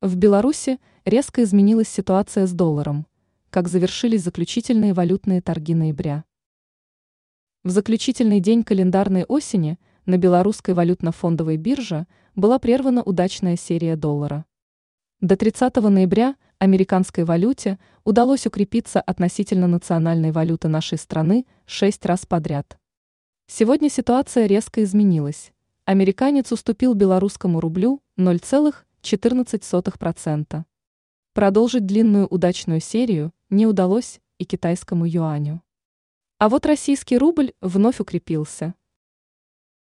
В Беларуси резко изменилась ситуация с долларом, как завершились заключительные валютные торги ноября. В заключительный день календарной осени на белорусской валютно-фондовой бирже была прервана удачная серия доллара. До 30 ноября американской валюте удалось укрепиться относительно национальной валюты нашей страны шесть раз подряд. Сегодня ситуация резко изменилась. Американец уступил белорусскому рублю 0,5 14%. Продолжить длинную удачную серию не удалось и китайскому юаню. А вот российский рубль вновь укрепился.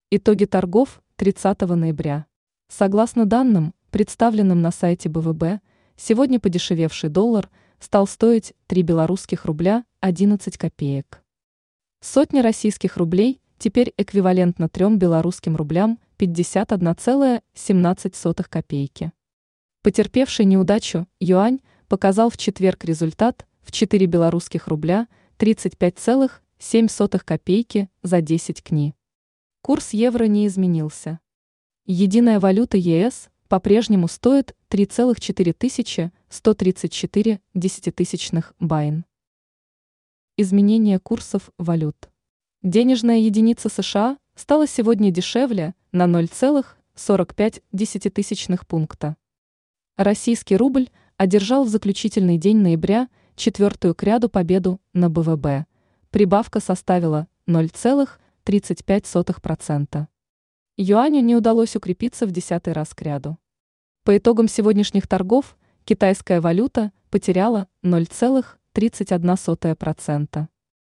Итоги торгов 30 ноября. Согласно данным, представленным на сайте БВБ, сегодня подешевевший доллар стал стоить 3 белорусских рубля 11 копеек. Сотня российских рублей теперь эквивалентно 3 белорусским рублям 51,17 копейки. Потерпевший неудачу юань показал в четверг результат в 4 белорусских рубля 35,7 копейки за 10 кни. Курс евро не изменился. Единая валюта ЕС по-прежнему стоит 3,4134 десятитысячных байн. Изменение курсов валют. Денежная единица США стала сегодня дешевле на 0,45 пункта. Российский рубль одержал в заключительный день ноября четвертую к ряду победу на БВБ. Прибавка составила 0,35%. Юаню не удалось укрепиться в десятый раз к ряду. По итогам сегодняшних торгов китайская валюта потеряла 0,31%.